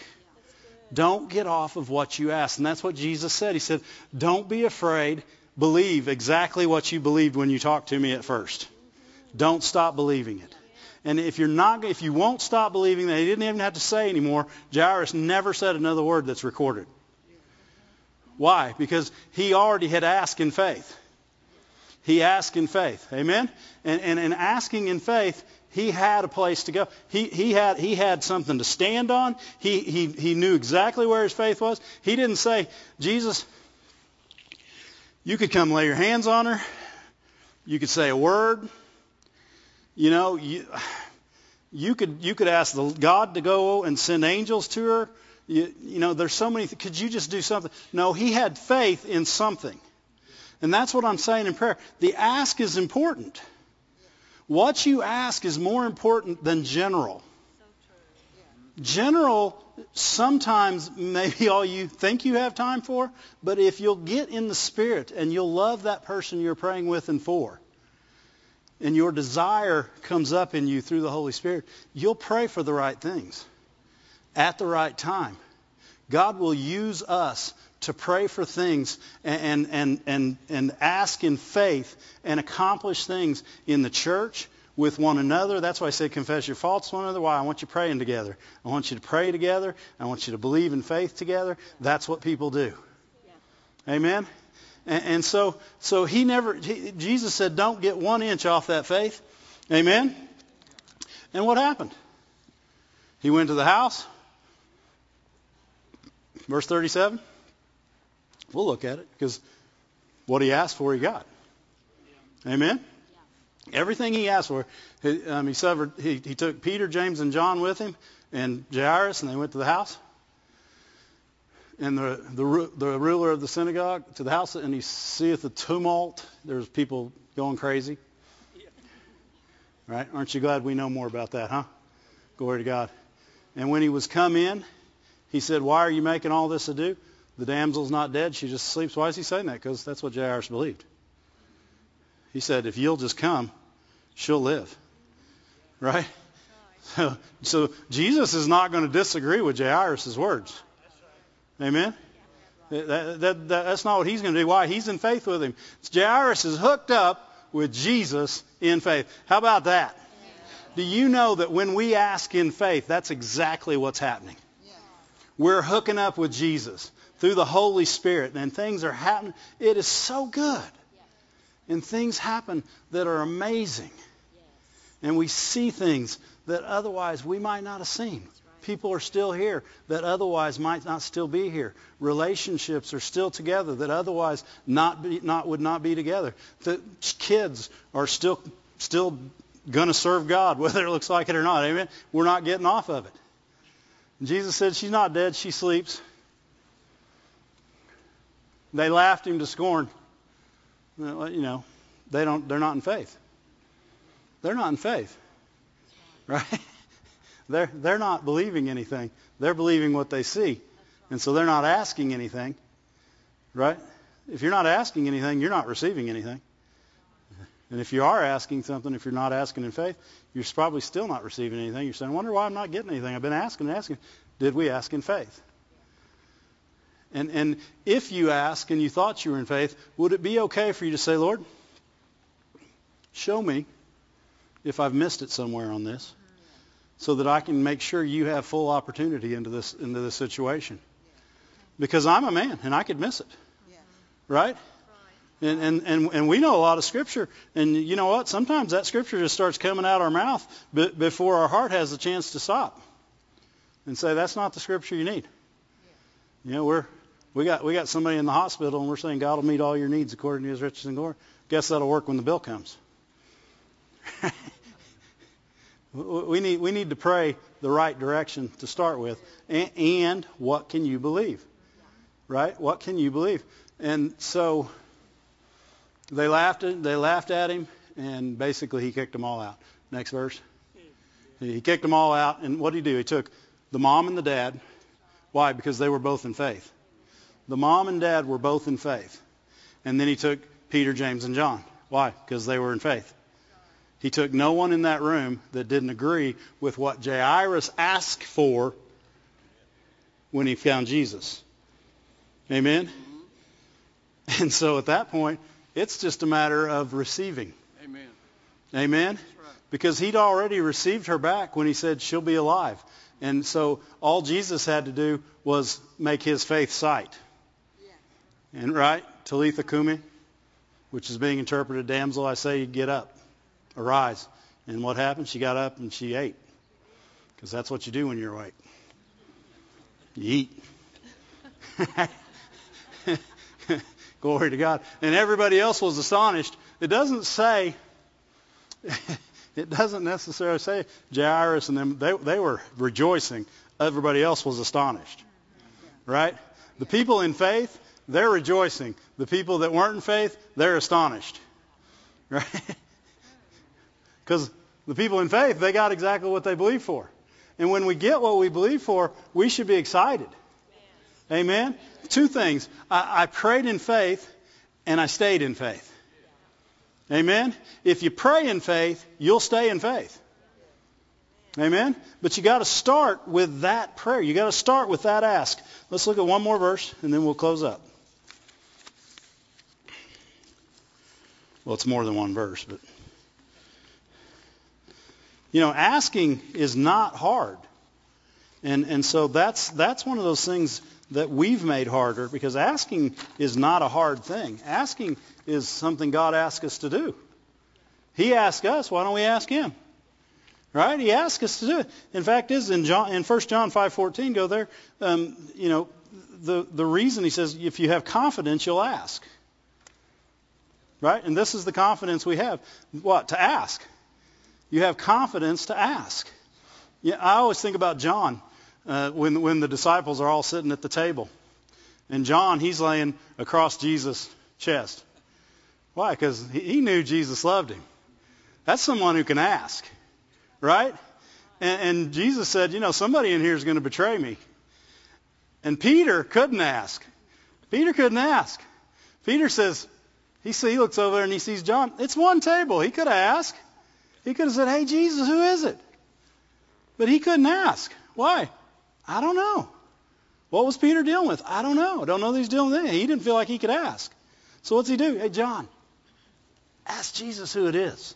Don't get off of what you ask. And that's what Jesus said. He said, don't be afraid. Believe exactly what you believed when you talked to me at first. Don't stop believing it. And if you're not, if you won't stop believing that, he didn't even have to say anymore. Jairus never said another word that's recorded. Why? Because he already had asked in faith. He asked in faith. Amen? And, and, and asking in faith he had a place to go. He, he, had, he had something to stand on. He, he, he knew exactly where his faith was. He didn't say, Jesus, you could come lay your hands on her. You could say a word. You know, you, you could you could ask the God to go and send angels to her. You, you know, there's so many. Could you just do something? No, he had faith in something, and that's what I'm saying in prayer. The ask is important. What you ask is more important than general. General sometimes maybe all you think you have time for, but if you'll get in the Spirit and you'll love that person you're praying with and for, and your desire comes up in you through the Holy Spirit, you'll pray for the right things at the right time. God will use us to pray for things and, and, and, and ask in faith and accomplish things in the church, with one another. That's why I say confess your faults to one another. Why? I want you praying together. I want you to pray together. I want you to believe in faith together. That's what people do. Yeah. Amen? And, and, so, so he never, he, Jesus said, don't get one inch off that faith. Amen? And what happened? He went to the house. Verse 37. We'll look at it because what he asked for, he got. Amen? Everything he asked for, he, um, he, suffered, he, he took Peter, James, and John with him, and Jairus, and they went to the house. And the, the, the ruler of the synagogue to the house, and he seeth the tumult. There's people going crazy. Right? Aren't you glad we know more about that, huh? Glory to God. And when he was come in, he said, Why are you making all this ado? The damsel's not dead, she just sleeps. Why is he saying that? Because that's what Jairus believed. He said, if you'll just come, she'll live. Right? So, so Jesus is not going to disagree with Jairus' words. Amen? That, that, that, that's not what he's going to do. Why? He's in faith with him. Jairus is hooked up with Jesus in faith. How about that? Do you know that when we ask in faith, that's exactly what's happening? We're hooking up with Jesus through the Holy Spirit, and things are happening. It is so good. And things happen that are amazing. And we see things that otherwise we might not have seen. people are still here that otherwise might not still be here. Relationships are still together that otherwise not be, not would not be together. The kids are still still going to serve God whether it looks like it or not. Amen. We're not getting off of it. Jesus said she's not dead, she sleeps. They laughed him to scorn. You know, they don't they're not in faith. They're not in faith. Right? They're, they're not believing anything. They're believing what they see. And so they're not asking anything. Right? If you're not asking anything, you're not receiving anything. And if you are asking something, if you're not asking in faith, you're probably still not receiving anything. You're saying, I wonder why I'm not getting anything. I've been asking and asking. Did we ask in faith? And, and if you ask and you thought you were in faith, would it be okay for you to say, Lord, show me if I've missed it somewhere on this, so that I can make sure you have full opportunity into this into this situation. Because I'm a man and I could miss it. Right? And, and, and, and we know a lot of scripture. And you know what? Sometimes that scripture just starts coming out our mouth before our heart has a chance to stop and say, that's not the scripture you need. You know, we're, we got, we got somebody in the hospital and we're saying God will meet all your needs according to his riches and glory. Guess that'll work when the bill comes. we need we need to pray the right direction to start with, and, and what can you believe, right? What can you believe? And so they laughed at they laughed at him, and basically he kicked them all out. Next verse. He kicked them all out, and what did he do? He took the mom and the dad. Why? Because they were both in faith. The mom and dad were both in faith, and then he took Peter, James, and John. Why? Because they were in faith. He took no one in that room that didn't agree with what Jairus asked for when he found Jesus. Amen? And so at that point, it's just a matter of receiving. Amen. Amen? Because he'd already received her back when he said she'll be alive. And so all Jesus had to do was make his faith sight. And right, Talitha Kumi, which is being interpreted, damsel, I say, you get up arise. And what happened? She got up and she ate. Because that's what you do when you're awake. You eat. Glory to God. And everybody else was astonished. It doesn't say, it doesn't necessarily say Jairus and them, they, they were rejoicing. Everybody else was astonished. Right? The people in faith, they're rejoicing. The people that weren't in faith, they're astonished. Right? Because the people in faith, they got exactly what they believe for. And when we get what we believe for, we should be excited. Amen? Two things. I, I prayed in faith and I stayed in faith. Amen? If you pray in faith, you'll stay in faith. Amen? But you got to start with that prayer. You got to start with that ask. Let's look at one more verse and then we'll close up. Well, it's more than one verse, but you know, asking is not hard. And, and so that's, that's one of those things that we've made harder because asking is not a hard thing. Asking is something God asks us to do. He asked us, why don't we ask him? Right? He asked us to do it. In fact, is in John in 1 John 5:14, go there. Um, you know, the the reason he says if you have confidence, you'll ask. Right? And this is the confidence we have. What? To ask. You have confidence to ask. Yeah, I always think about John uh, when when the disciples are all sitting at the table, and John he's laying across Jesus' chest. Why? Because he, knew Jesus loved him. That's someone who can ask, right? And, and Jesus said, you know, somebody in here is going to betray me. And Peter couldn't ask. Peter couldn't ask. Peter says, he, see, he looks over there and he sees John. It's one table. He could have asked. He could have said, Hey, Jesus, who is it? But he couldn't ask. Why? I don't know. What was Peter dealing with? I don't know. I don't know that he's dealing with anything. He didn't feel like he could ask. So what's he do? Hey, John, ask Jesus who it is.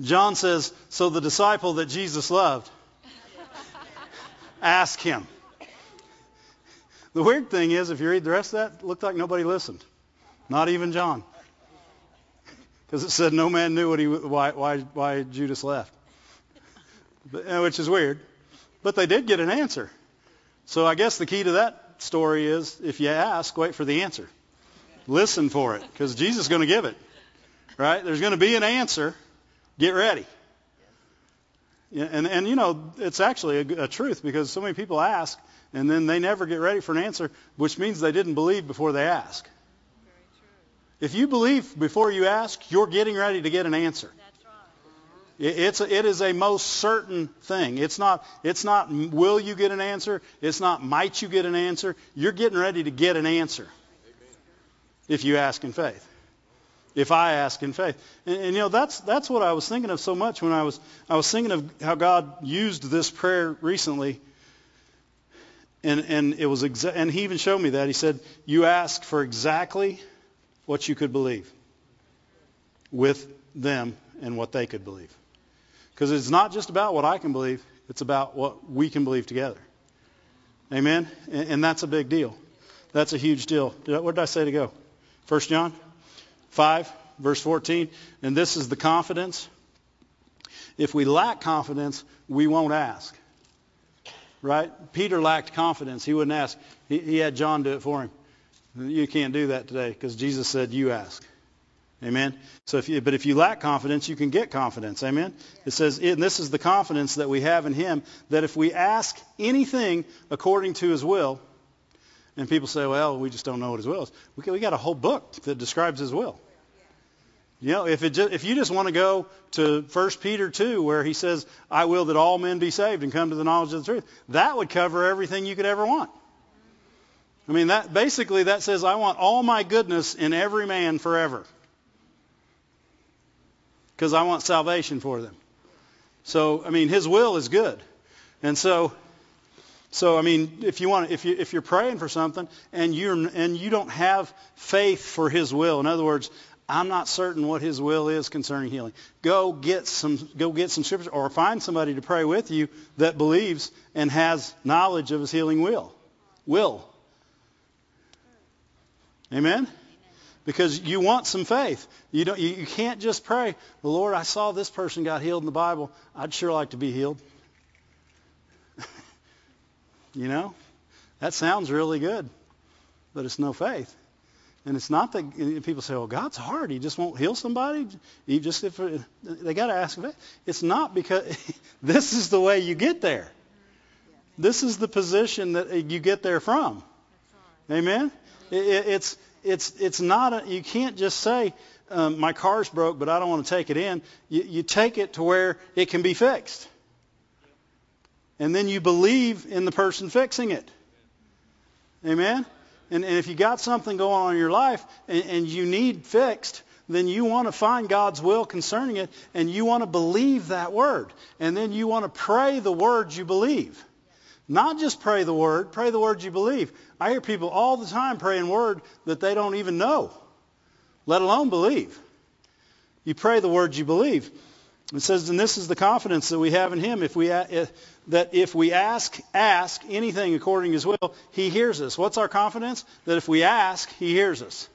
John says, So the disciple that Jesus loved, ask him. The weird thing is, if you read the rest of that, it looked like nobody listened. Not even John because it said no man knew what he, why, why, why Judas left, but, which is weird. But they did get an answer. So I guess the key to that story is if you ask, wait for the answer. Listen for it because Jesus is going to give it. Right? There's going to be an answer. Get ready. And, and you know, it's actually a, a truth because so many people ask and then they never get ready for an answer, which means they didn't believe before they ask. If you believe before you ask, you're getting ready to get an answer. It's it is a most certain thing. It's not it's not will you get an answer? It's not might you get an answer? You're getting ready to get an answer. If you ask in faith. If I ask in faith. And, and, you know that's that's what I was thinking of so much when I was I was thinking of how God used this prayer recently. And and it was exa- and he even showed me that. He said, "You ask for exactly what you could believe with them and what they could believe." Because it's not just about what I can believe, it's about what we can believe together. Amen? And, and that's a big deal. That's a huge deal. What did I say to go? 1 John 5, verse 14. And this is the confidence. If we lack confidence, we won't ask. Right? Peter lacked confidence. He wouldn't ask. He, he had John do it for him. You can't do that today because Jesus said, you ask. Amen. So if you, but if you lack confidence, you can get confidence. Amen. It says, and this is the confidence that we have in Him, that if we ask anything according to His will, and people say, well, we just don't know what His will is. We, got a whole book that describes His will. You know, if, it just, if you just want to go to 1 Peter 2, where he says, I will that all men be saved and come to the knowledge of the truth, that would cover everything you could ever want. I mean, that basically that says, I want all my goodness in every man forever because I want salvation for them. So, I mean, His will is good. And so, so I mean, if you want, if you if you're praying for something and you're and you don't have faith for His will, in other words, I'm not certain what His will is concerning healing. Go get some go get some scripture or find somebody to pray with you that believes and has knowledge of His healing will. Will. Amen because you want some faith. You don't. You, you can't just pray, well, Lord, I saw this person got healed in the Bible. I'd sure like to be healed. you know, that sounds really good, but it's no faith. And it's not that people say, "Well, God's hard; He just won't heal somebody." Just if uh, they got to ask faith. It's not because this is the way you get there. This is the position that uh, you get there from. Amen. It, it's it's it's not a, you can't just say um, my car's broke, but I don't want to take it in. You, you take it to where it can be fixed, and then you believe in the person fixing it. Amen. And, and if you got something going on in your life and, and you need fixed, then you want to find God's will concerning it, and you want to believe that word, and then you want to pray the words you believe. Not just pray the word, pray the words you believe. I hear people all the time praying word that they don't even know, let alone believe. You pray the words you believe. It says, and this is the confidence that we have in Him. If we that if we ask ask anything according to His will, He hears us. What's our confidence? That if we ask, He hears us.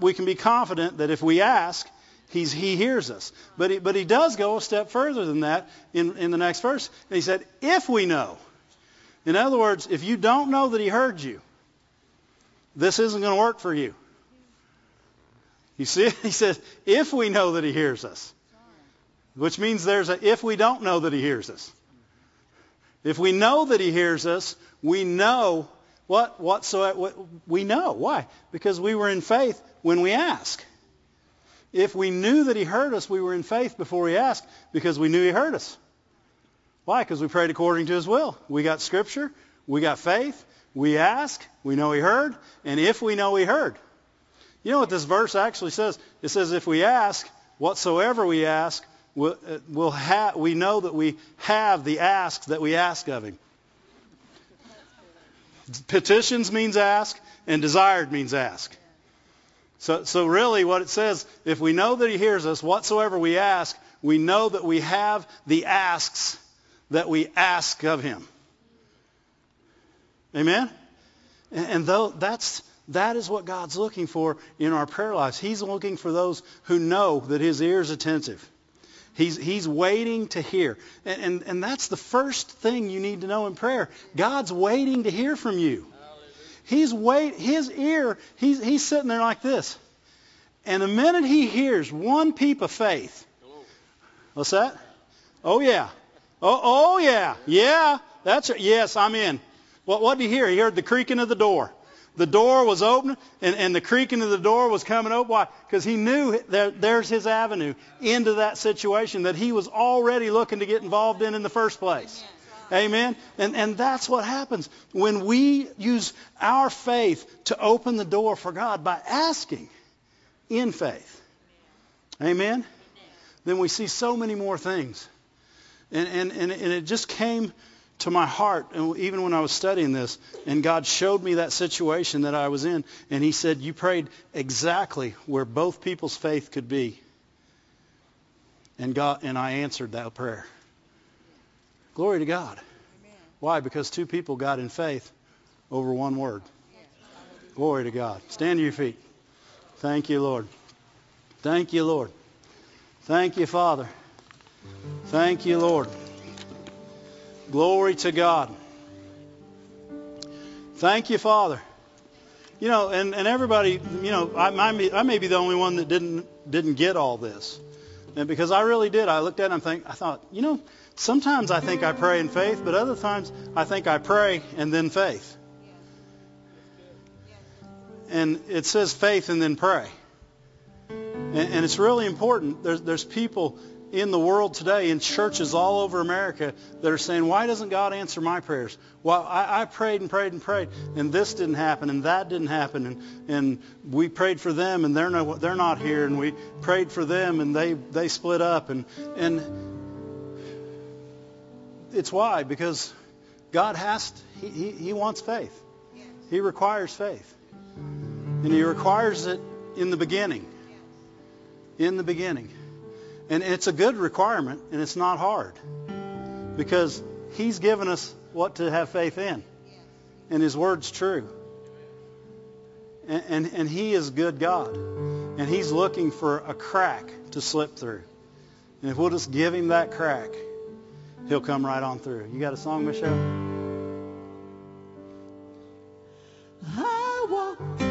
We can be confident that if we ask, He's, he hears us. But he, but he does go a step further than that in, in the next verse. And he said, if we know. In other words, if you don't know that he heard you, this isn't going to work for you. You see, he says, if we know that he hears us, which means there's a if we don't know that he hears us. If we know that he hears us, we know what whatsoever what, we know. Why? Because we were in faith when we ask. If we knew that he heard us, we were in faith before we asked because we knew he heard us. Why? Because we prayed according to his will. We got scripture, we got faith, we ask, we know he heard, and if we know he heard. You know what this verse actually says? It says if we ask, whatsoever we ask, we'll, uh, we'll ha- we know that we have the ask that we ask of him. Petitions means ask, and desired means ask. So, so really what it says, if we know that he hears us, whatsoever we ask, we know that we have the asks that we ask of him. Amen? And, and though that's, that is what God's looking for in our prayer lives. He's looking for those who know that his ear is attentive. He's, he's waiting to hear. And, and, and that's the first thing you need to know in prayer. God's waiting to hear from you. He's wait, his ear, he's, he's sitting there like this. And the minute he hears one peep of faith, what's that? Oh yeah. Oh, oh yeah. Yeah. That's it. Yes, I'm in. What, what did he hear? He heard the creaking of the door. The door was open, and, and the creaking of the door was coming open. Why? Because he knew that there's his avenue into that situation that he was already looking to get involved in in the first place. Amen. And, and that's what happens when we use our faith to open the door for God by asking in faith. Amen. Then we see so many more things. And, and, and, and it just came to my heart, and even when I was studying this, and God showed me that situation that I was in, and He said, "You prayed exactly where both people's faith could be." And God and I answered that prayer. Glory to God. Why? Because two people got in faith over one word. Glory to God. Stand to your feet. Thank you, Lord. Thank you, Lord. Thank you, Father. Thank you, Lord. Glory to God. Thank you, Father. You know, and, and everybody, you know, I, I, I may be the only one that didn't didn't get all this, and because I really did, I looked at it and think, I thought, you know, sometimes I think I pray in faith, but other times I think I pray and then faith. And it says faith and then pray, and, and it's really important. There's there's people in the world today, in churches all over America, that are saying, why doesn't God answer my prayers? Well, I, I prayed and prayed and prayed, and this didn't happen, and that didn't happen, and, and we prayed for them, and they're, no, they're not here, and we prayed for them, and they, they split up, and, and it's why, because God has, to, he, he, wants faith. He requires faith. And he requires it in the beginning. In the beginning. And it's a good requirement, and it's not hard. Because He's given us what to have faith in. And His Word's true. And, and, and He is good God. And He's looking for a crack to slip through. And if we'll just give Him that crack, He'll come right on through. You got a song, Michelle? I walk